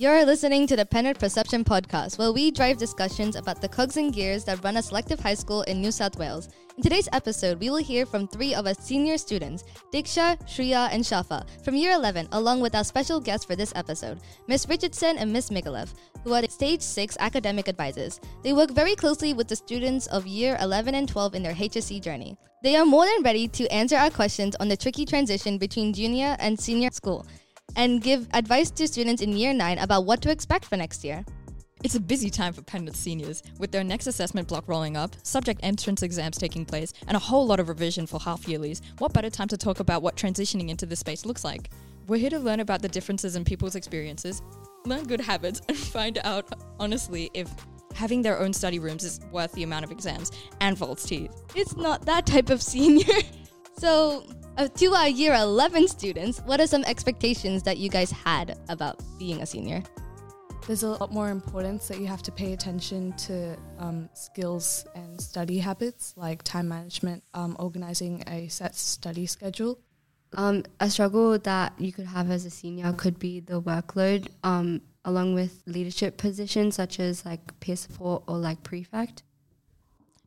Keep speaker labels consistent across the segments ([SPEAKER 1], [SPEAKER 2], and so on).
[SPEAKER 1] You're listening to the Penrith Perception Podcast, where we drive discussions about the cogs and gears that run a selective high school in New South Wales. In today's episode, we will hear from three of our senior students, Diksha, Shriya, and Shafa, from Year 11, along with our special guests for this episode, Miss Richardson and Miss Micallef, who are Stage 6 academic advisors. They work very closely with the students of Year 11 and 12 in their HSC journey. They are more than ready to answer our questions on the tricky transition between junior and senior school and give advice to students in year 9 about what to expect for next year.
[SPEAKER 2] It's a busy time for Penrith seniors, with their next assessment block rolling up, subject entrance exams taking place, and a whole lot of revision for half yearlies. What better time to talk about what transitioning into this space looks like? We're here to learn about the differences in people's experiences, learn good habits, and find out, honestly, if having their own study rooms is worth the amount of exams and false teeth.
[SPEAKER 1] It's not that type of senior. so, to our year 11 students, what are some expectations that you guys had about being a senior?
[SPEAKER 3] There's a lot more importance that you have to pay attention to um, skills and study habits like time management, um, organizing a set study schedule.
[SPEAKER 4] Um, a struggle that you could have as a senior could be the workload, um, along with leadership positions such as like peer support or like prefect.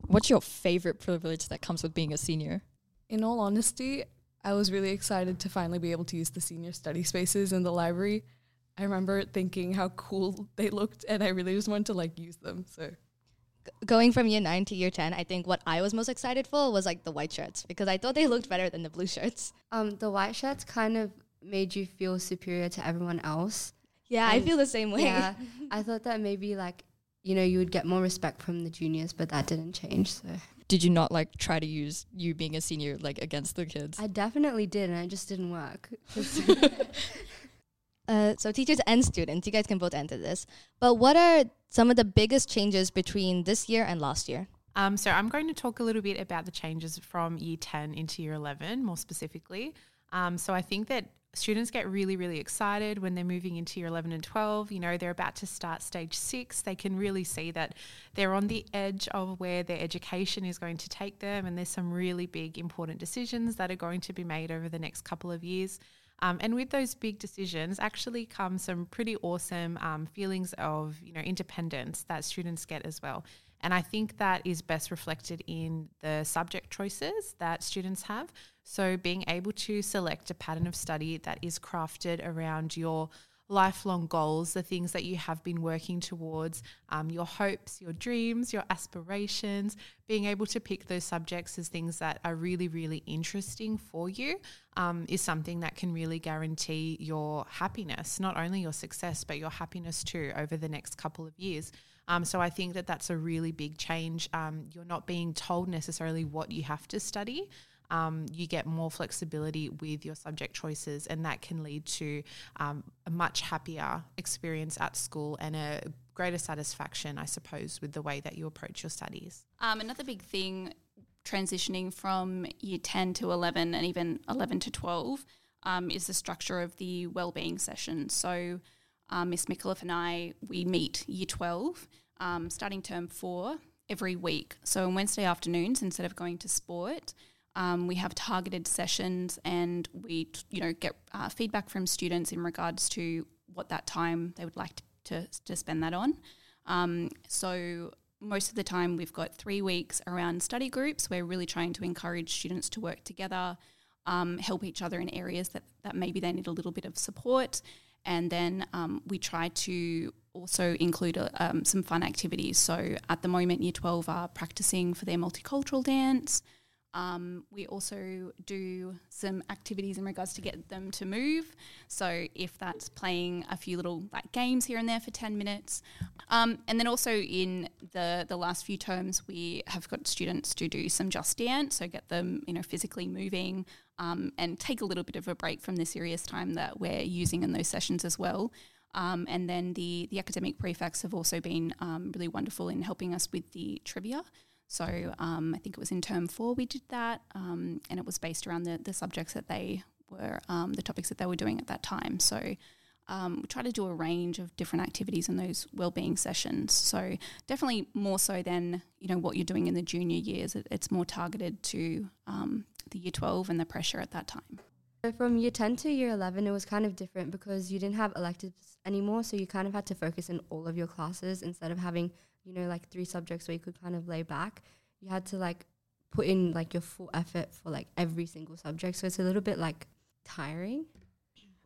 [SPEAKER 2] What's your favorite privilege that comes with being a senior?
[SPEAKER 3] In all honesty, I was really excited to finally be able to use the senior study spaces in the library. I remember thinking how cool they looked, and I really just wanted to like use them. So
[SPEAKER 1] going from year 9 to year 10 i think what i was most excited for was like the white shirts because i thought they looked better than the blue shirts
[SPEAKER 4] um, the white shirts kind of made you feel superior to everyone else
[SPEAKER 1] yeah and i feel the same way
[SPEAKER 4] yeah i thought that maybe like you know you would get more respect from the juniors but that didn't change so
[SPEAKER 2] did you not like try to use you being a senior like against the kids?
[SPEAKER 4] I definitely did, and it just didn't work.
[SPEAKER 1] uh, so teachers and students, you guys can both enter this. But what are some of the biggest changes between this year and last year?
[SPEAKER 5] Um, so I'm going to talk a little bit about the changes from year 10 into year 11 more specifically. Um, so I think that students get really, really excited when they're moving into year 11 and 12. You know, they're about to start stage six. They can really see that they're on the edge of where their education is going to take them. And there's some really big, important decisions that are going to be made over the next couple of years. Um, and with those big decisions, actually come some pretty awesome um, feelings of you know independence that students get as well. And I think that is best reflected in the subject choices that students have. So, being able to select a pattern of study that is crafted around your lifelong goals, the things that you have been working towards, um, your hopes, your dreams, your aspirations, being able to pick those subjects as things that are really, really interesting for you um, is something that can really guarantee your happiness, not only your success, but your happiness too over the next couple of years. Um, so I think that that's a really big change. Um, you're not being told necessarily what you have to study. Um, you get more flexibility with your subject choices, and that can lead to um, a much happier experience at school and a greater satisfaction, I suppose, with the way that you approach your studies.
[SPEAKER 6] Um, another big thing transitioning from year 10 to 11 and even 11 to 12 um, is the structure of the wellbeing session. So um, Miss Micallef and I, we meet year 12, um, starting term four, every week. So on Wednesday afternoons, instead of going to sport, um, we have targeted sessions and we, you know, get uh, feedback from students in regards to what that time they would like to, to, to spend that on. Um, so most of the time we've got three weeks around study groups. We're really trying to encourage students to work together, um, help each other in areas that, that maybe they need a little bit of support. And then um, we try to also include uh, um, some fun activities. So at the moment, Year 12 are practicing for their multicultural dance. Um, we also do some activities in regards to get them to move. So if that's playing a few little like games here and there for ten minutes, um, and then also in the the last few terms we have got students to do some just dance, so get them you know physically moving um, and take a little bit of a break from the serious time that we're using in those sessions as well. Um, and then the the academic prefects have also been um, really wonderful in helping us with the trivia. So um, I think it was in term four we did that, um, and it was based around the, the subjects that they were, um, the topics that they were doing at that time. So um, we try to do a range of different activities in those wellbeing sessions. So definitely more so than you know what you're doing in the junior years. It, it's more targeted to um, the year 12 and the pressure at that time.
[SPEAKER 4] So from year 10 to year 11, it was kind of different because you didn't have electives anymore. So you kind of had to focus in all of your classes instead of having, you know, like three subjects where you could kind of lay back. You had to like put in like your full effort for like every single subject. So it's a little bit like tiring.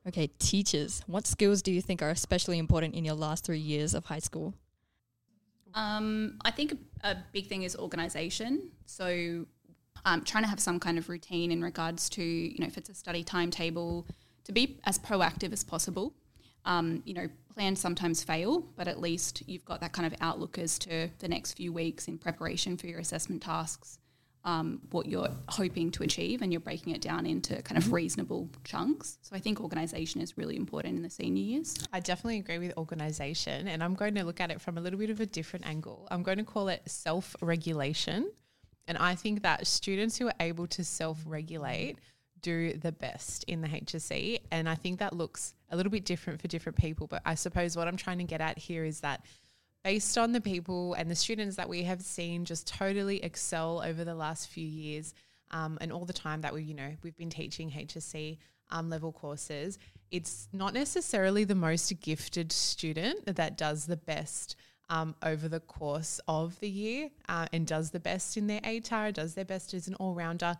[SPEAKER 2] Okay, teachers, what skills do you think are especially important in your last three years of high school?
[SPEAKER 6] Um, I think a, a big thing is organization. So, um, trying to have some kind of routine in regards to, you know, if it's a study timetable, to be as proactive as possible. Um, you know, plans sometimes fail, but at least you've got that kind of outlook as to the next few weeks in preparation for your assessment tasks, um, what you're hoping to achieve, and you're breaking it down into kind of reasonable chunks. So I think organisation is really important in the senior years.
[SPEAKER 5] I definitely agree with organisation, and I'm going to look at it from a little bit of a different angle. I'm going to call it self regulation. And I think that students who are able to self regulate do the best in the HSC. And I think that looks a little bit different for different people. But I suppose what I'm trying to get at here is that based on the people and the students that we have seen just totally excel over the last few years um, and all the time that we, you know, we've been teaching HSC um, level courses, it's not necessarily the most gifted student that does the best um, over the course of the year uh, and does the best in their ATAR, does their best as an all rounder.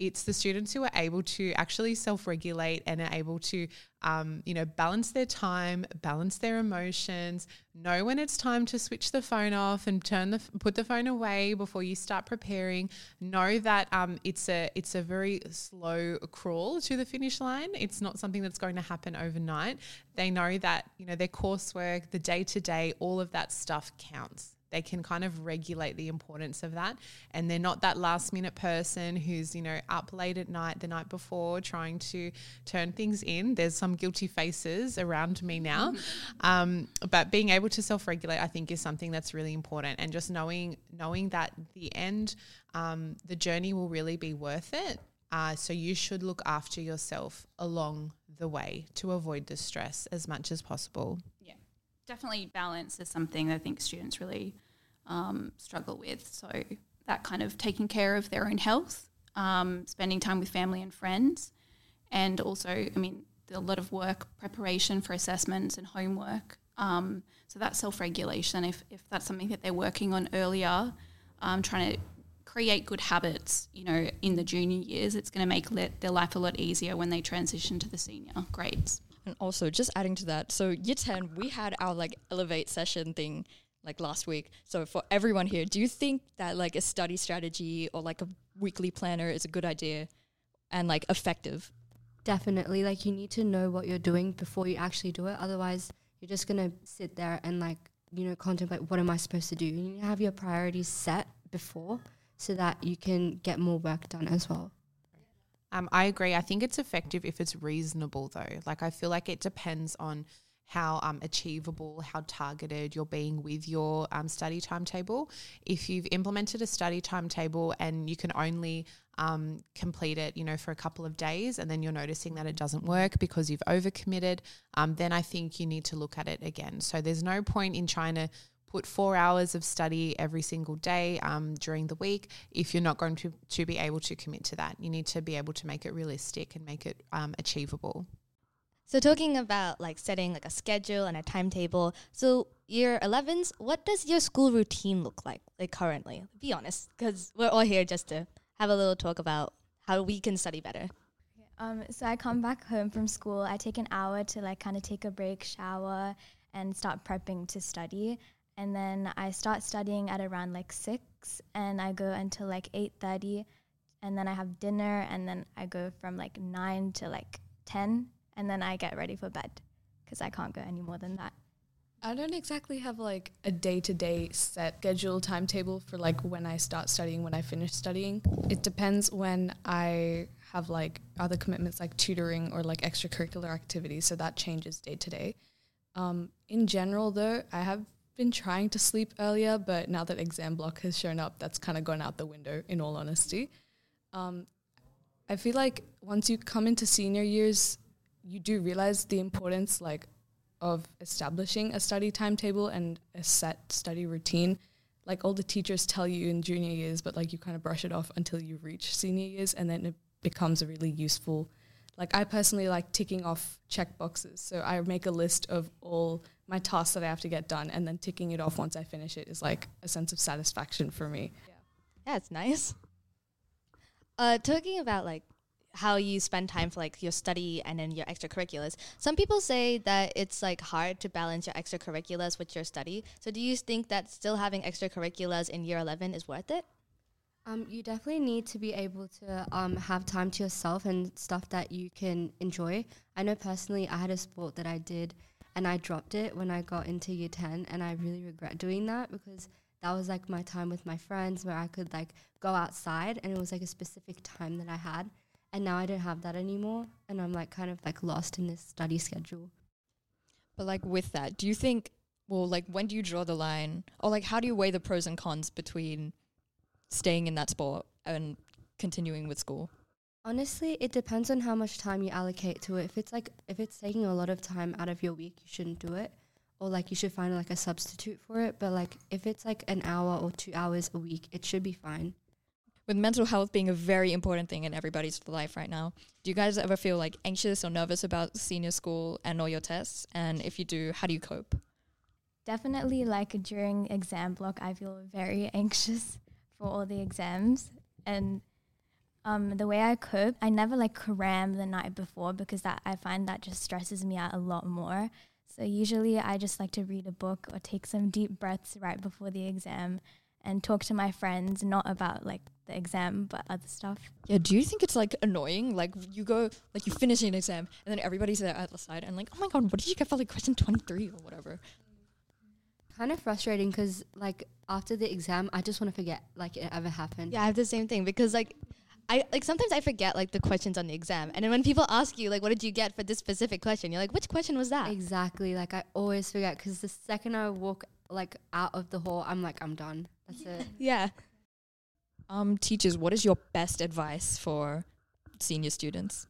[SPEAKER 5] It's the students who are able to actually self regulate and are able to, um, you know, balance their time, balance their emotions, know when it's time to switch the phone off and turn the put the phone away before you start preparing. Know that um, it's a it's a very slow crawl to the finish line. It's not something that's going to happen overnight. They know that you know their coursework, the day to day, all of that stuff counts they can kind of regulate the importance of that. And they're not that last minute person who's you know up late at night the night before trying to turn things in. There's some guilty faces around me now. Um, but being able to self-regulate i think is something that's really important. And just knowing knowing that the end um, the journey will really be worth it. Uh, so you should look after yourself along the way to avoid the stress as much as possible
[SPEAKER 6] definitely balance is something that I think students really um, struggle with. So that kind of taking care of their own health, um, spending time with family and friends, and also, I mean, a lot of work preparation for assessments and homework. Um, so that self-regulation, if, if that's something that they're working on earlier, um, trying to create good habits, you know, in the junior years, it's going to make le- their life a lot easier when they transition to the senior grades.
[SPEAKER 2] And also, just adding to that, so year 10, we had our like elevate session thing like last week. So, for everyone here, do you think that like a study strategy or like a weekly planner is a good idea and like effective?
[SPEAKER 4] Definitely. Like you need to know what you're doing before you actually do it. Otherwise, you're just going to sit there and like, you know, contemplate what am I supposed to do? You need to have your priorities set before so that you can get more work done as well.
[SPEAKER 5] Um, I agree. I think it's effective if it's reasonable, though. Like, I feel like it depends on how um, achievable, how targeted you're being with your um, study timetable. If you've implemented a study timetable and you can only um, complete it, you know, for a couple of days, and then you're noticing that it doesn't work because you've overcommitted, um, then I think you need to look at it again. So there's no point in trying to put four hours of study every single day um, during the week if you're not going to, to be able to commit to that. You need to be able to make it realistic and make it um, achievable.
[SPEAKER 1] So talking about like setting like a schedule and a timetable. So year 11s, what does your school routine look like like currently? Be honest, because we're all here just to have a little talk about how we can study better.
[SPEAKER 7] Um, so I come back home from school. I take an hour to like kind of take a break, shower, and start prepping to study. And then I start studying at around like six, and I go until like eight thirty, and then I have dinner, and then I go from like nine to like ten, and then I get ready for bed because I can't go any more than that.
[SPEAKER 3] I don't exactly have like a day to day set schedule timetable for like when I start studying, when I finish studying. It depends when I have like other commitments like tutoring or like extracurricular activities. So that changes day to day. Um, in general, though, I have been trying to sleep earlier, but now that exam block has shown up, that's kind of gone out the window, in all honesty. Um, I feel like once you come into senior years, you do realize the importance, like, of establishing a study timetable and a set study routine. Like all the teachers tell you in junior years, but like you kind of brush it off until you reach senior years, and then it becomes a really useful like I personally like ticking off check boxes. So I make a list of all my tasks that I have to get done, and then ticking it off once I finish it is like a sense of satisfaction for me.
[SPEAKER 1] Yeah, yeah it's nice. Uh, talking about like how you spend time for like your study and then your extracurriculars. Some people say that it's like hard to balance your extracurriculars with your study. So do you think that still having extracurriculars in year 11 is worth it?
[SPEAKER 4] Um, you definitely need to be able to um, have time to yourself and stuff that you can enjoy. I know personally, I had a sport that I did and I dropped it when I got into year 10, and I really regret doing that because that was like my time with my friends where I could like go outside and it was like a specific time that I had. And now I don't have that anymore, and I'm like kind of like lost in this study schedule.
[SPEAKER 2] But like with that, do you think well like when do you draw the line or like how do you weigh the pros and cons between staying in that sport and continuing with school?
[SPEAKER 4] Honestly, it depends on how much time you allocate to it. If it's like if it's taking a lot of time out of your week, you shouldn't do it. Or like you should find like a substitute for it. But like if it's like an hour or two hours a week, it should be fine.
[SPEAKER 2] With mental health being a very important thing in everybody's life right now, do you guys ever feel like anxious or nervous about senior school and all your tests? And if you do, how do you cope?
[SPEAKER 7] Definitely, like during exam block, I feel very anxious for all the exams. And um, the way I cope, I never like cram the night before because that I find that just stresses me out a lot more. So usually, I just like to read a book or take some deep breaths right before the exam and talk to my friends, not about like the exam, but other stuff.
[SPEAKER 2] Yeah, do you think it's like annoying? Like you go, like you finish an exam, and then everybody's there at the side, and like, oh my god, what did you get for like question twenty three or whatever?
[SPEAKER 4] Kind of frustrating because like after the exam, I just want to forget like it ever happened.
[SPEAKER 1] Yeah, I have the same thing because like I like sometimes I forget like the questions on the exam. And then when people ask you like what did you get for this specific question, you're like, which question was that?
[SPEAKER 4] Exactly. Like I always forget because the second I walk like out of the hall, I'm like, I'm done. That's it.
[SPEAKER 1] Yeah.
[SPEAKER 2] Um, teachers, what is your best advice for senior students?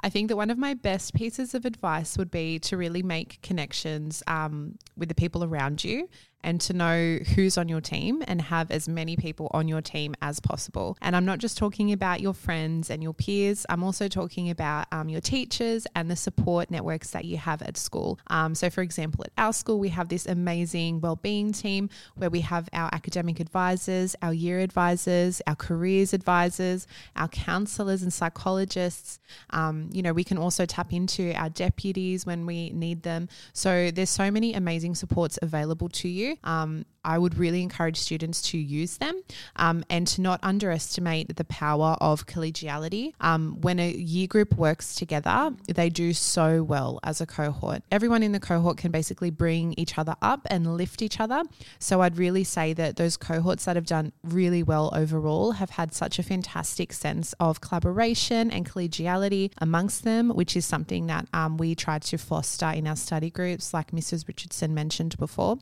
[SPEAKER 5] I think that one of my best pieces of advice would be to really make connections um, with the people around you and to know who's on your team and have as many people on your team as possible. And I'm not just talking about your friends and your peers, I'm also talking about um, your teachers and the support networks that you have at school. Um, so, for example, at our school, we have this amazing wellbeing team where we have our academic advisors, our year advisors, our careers advisors, our counselors and psychologists. Um, you know, we can also tap into our deputies when we need them. So, there's so many amazing supports available to you. Um, I would really encourage students to use them um, and to not underestimate the power of collegiality. Um, when a year group works together, they do so well as a cohort. Everyone in the cohort can basically bring each other up and lift each other. So I'd really say that those cohorts that have done really well overall have had such a fantastic sense of collaboration and collegiality amongst them, which is something that um, we try to foster in our study groups, like Mrs. Richardson mentioned before.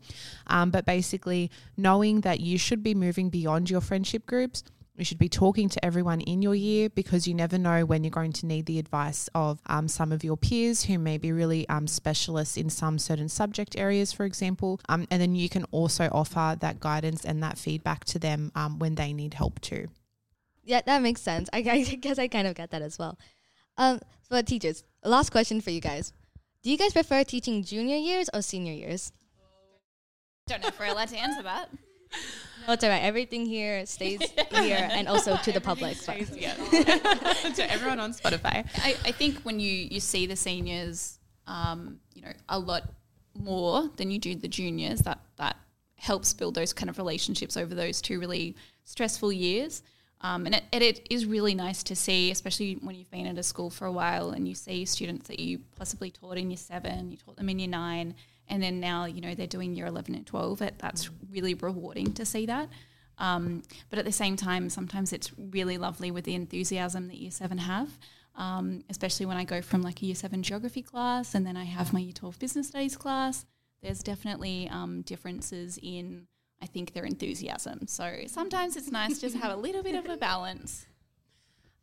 [SPEAKER 5] Um, but basically, knowing that you should be moving beyond your friendship groups. You should be talking to everyone in your year because you never know when you're going to need the advice of um, some of your peers who may be really um, specialists in some certain subject areas, for example. Um, and then you can also offer that guidance and that feedback to them um, when they need help too.
[SPEAKER 1] Yeah, that makes sense. I, guess I kind of get that as well. Um, but teachers, last question for you guys. Do you guys prefer teaching junior years or senior years?
[SPEAKER 6] Don't know if we're allowed to answer that.
[SPEAKER 1] No, it's all right. Everything here stays here and also to the public. but-
[SPEAKER 5] to everyone on Spotify.
[SPEAKER 6] I, I think when you, you see the seniors, um, you know, a lot more than you do the juniors, that that helps build those kind of relationships over those two really stressful years. Um, and it, it, it is really nice to see, especially when you've been at a school for a while and you see students that you possibly taught in year seven, you taught them in year nine, and then now you know they're doing year 11 and 12 it, that's really rewarding to see that. Um, but at the same time sometimes it's really lovely with the enthusiasm that year 7 have um, especially when i go from like a year 7 geography class and then i have my year 12 business studies class. There's definitely um, differences in i think their enthusiasm. So sometimes it's nice just have a little bit of a balance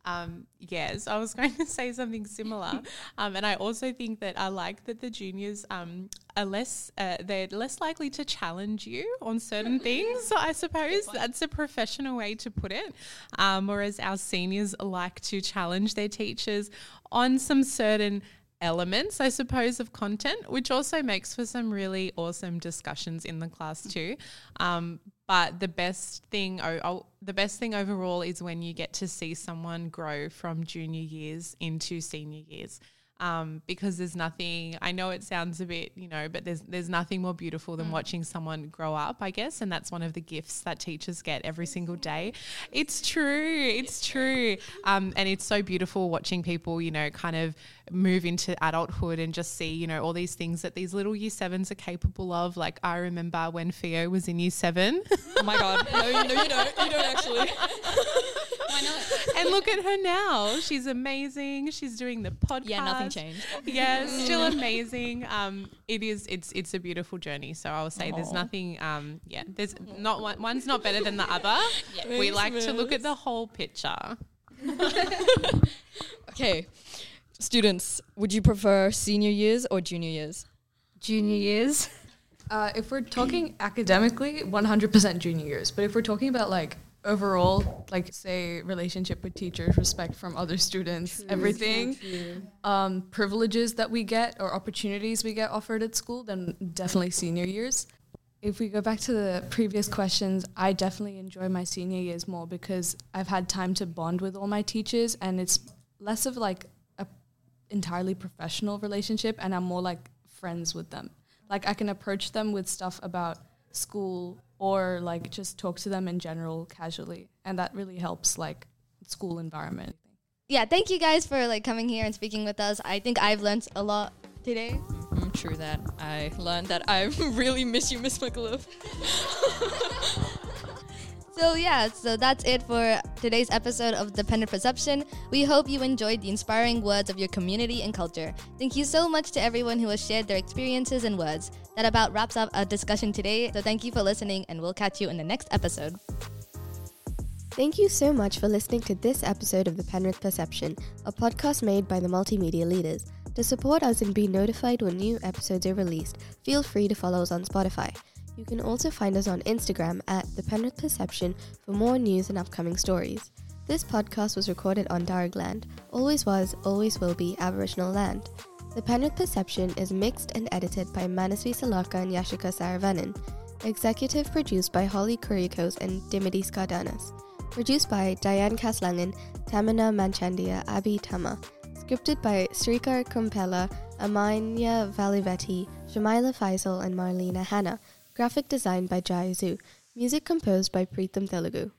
[SPEAKER 5] Um, yes, I was going to say something similar, um, and I also think that I like that the juniors um, are less uh, they're less likely to challenge you on certain things. So I suppose that's a professional way to put it. Um, whereas our seniors like to challenge their teachers on some certain elements, I suppose, of content, which also makes for some really awesome discussions in the class too. Um, but the best thing, oh, oh, the best thing overall is when you get to see someone grow from junior years into senior years. Um, because there's nothing. I know it sounds a bit, you know, but there's there's nothing more beautiful than watching someone grow up. I guess, and that's one of the gifts that teachers get every single day. It's true. It's true. Um, and it's so beautiful watching people, you know, kind of move into adulthood and just see, you know, all these things that these little year sevens are capable of. Like I remember when Theo was in year seven.
[SPEAKER 2] Oh my god. No, no, you don't. You don't actually.
[SPEAKER 6] Why not?
[SPEAKER 5] and look at her now. She's amazing. She's doing the podcast.
[SPEAKER 2] Yeah, nothing changed.
[SPEAKER 5] Yeah, still amazing. Um, it is. It's it's a beautiful journey. So I will say there's nothing. Um, yeah, there's not one. One's not better than the other. we
[SPEAKER 2] Thanks,
[SPEAKER 5] like to look at the whole picture.
[SPEAKER 2] Okay, students, would you prefer senior years or junior years?
[SPEAKER 4] Junior years.
[SPEAKER 3] Uh, if we're talking academically, 100% junior years. But if we're talking about like overall, like say relationship with teachers, respect from other students, everything, um, privileges that we get or opportunities we get offered at school, then definitely senior years. If we go back to the previous questions, I definitely enjoy my senior years more because I've had time to bond with all my teachers and it's less of like a entirely professional relationship and I'm more like friends with them. Like I can approach them with stuff about school or like just talk to them in general casually and that really helps like school environment.
[SPEAKER 1] Yeah, thank you guys for like coming here and speaking with us. I think I've learned a lot today.
[SPEAKER 2] Mm, true that. I learned that I really miss you, Miss Micallef.
[SPEAKER 1] So yeah, so that's it for today's episode of the Penrith Perception. We hope you enjoyed the inspiring words of your community and culture. Thank you so much to everyone who has shared their experiences and words. That about wraps up our discussion today. So thank you for listening and we'll catch you in the next episode.
[SPEAKER 8] Thank you so much for listening to this episode of The Penrith Perception, a podcast made by the multimedia leaders. To support us and be notified when new episodes are released, feel free to follow us on Spotify. You can also find us on Instagram at The Penrith Perception for more news and upcoming stories. This podcast was recorded on Darug land, always was, always will be Aboriginal land. The Penrith Perception is mixed and edited by Manasvi Salaka and Yashika Saravanan. Executive produced by Holly Kuriakos and Dimity Skardanas. Produced by Diane Kaslangan, Tamina Manchandia, Abhi Tama. Scripted by Srikar Kumpella, Amanya Valivetti, Jamila Faisal, and Marlena Hanna. Graphic design by Jai Zhu. Music composed by Preetham Telugu.